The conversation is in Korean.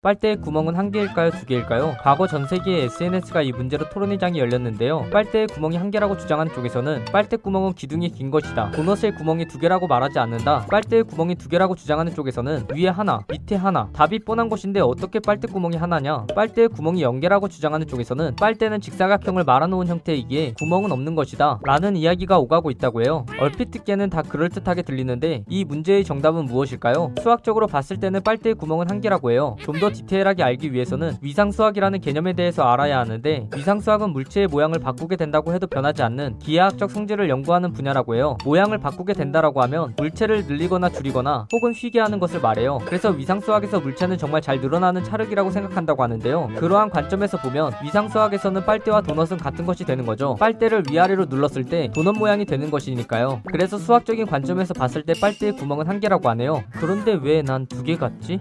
빨대의 구멍은 한 개일까요, 두 개일까요? 과거 전 세계의 SNS가 이 문제로 토론회장이 열렸는데요. 빨대의 구멍이 한 개라고 주장하는 쪽에서는 빨대 구멍은 기둥이 긴 것이다. 도넛의 구멍이 두 개라고 말하지 않는다. 빨대의 구멍이 두 개라고 주장하는 쪽에서는 위에 하나, 밑에 하나. 답이 뻔한 것인데 어떻게 빨대 구멍이 하나냐? 빨대의 구멍이 연 개라고 주장하는 쪽에서는 빨대는 직사각형을 말아놓은 형태이기에 구멍은 없는 것이다. 라는 이야기가 오가고 있다고 해요. 얼핏 듣기에는 다 그럴듯하게 들리는데 이 문제의 정답은 무엇일까요? 수학적으로 봤을 때는 빨대의 구멍은 한 개라고 해요. 좀더 디테일하게 알기 위해서는 위상수학이라는 개념에 대해서 알아야 하는데 위상수학은 물체의 모양을 바꾸게 된다고 해도 변하지 않는 기하학적 성질을 연구하는 분야라고 해요. 모양을 바꾸게 된다라고 하면 물체를 늘리거나 줄이거나 혹은 휘게 하는 것을 말해요. 그래서 위상수학에서 물체는 정말 잘 늘어나는 찰흙이라고 생각한다고 하는데요. 그러한 관점에서 보면 위상수학에서는 빨대와 도넛은 같은 것이 되는 거죠. 빨대를 위아래로 눌렀을 때 도넛 모양이 되는 것이니까요. 그래서 수학적인 관점에서 봤을 때 빨대의 구멍은 한 개라고 하네요. 그런데 왜 난 두 개 같지?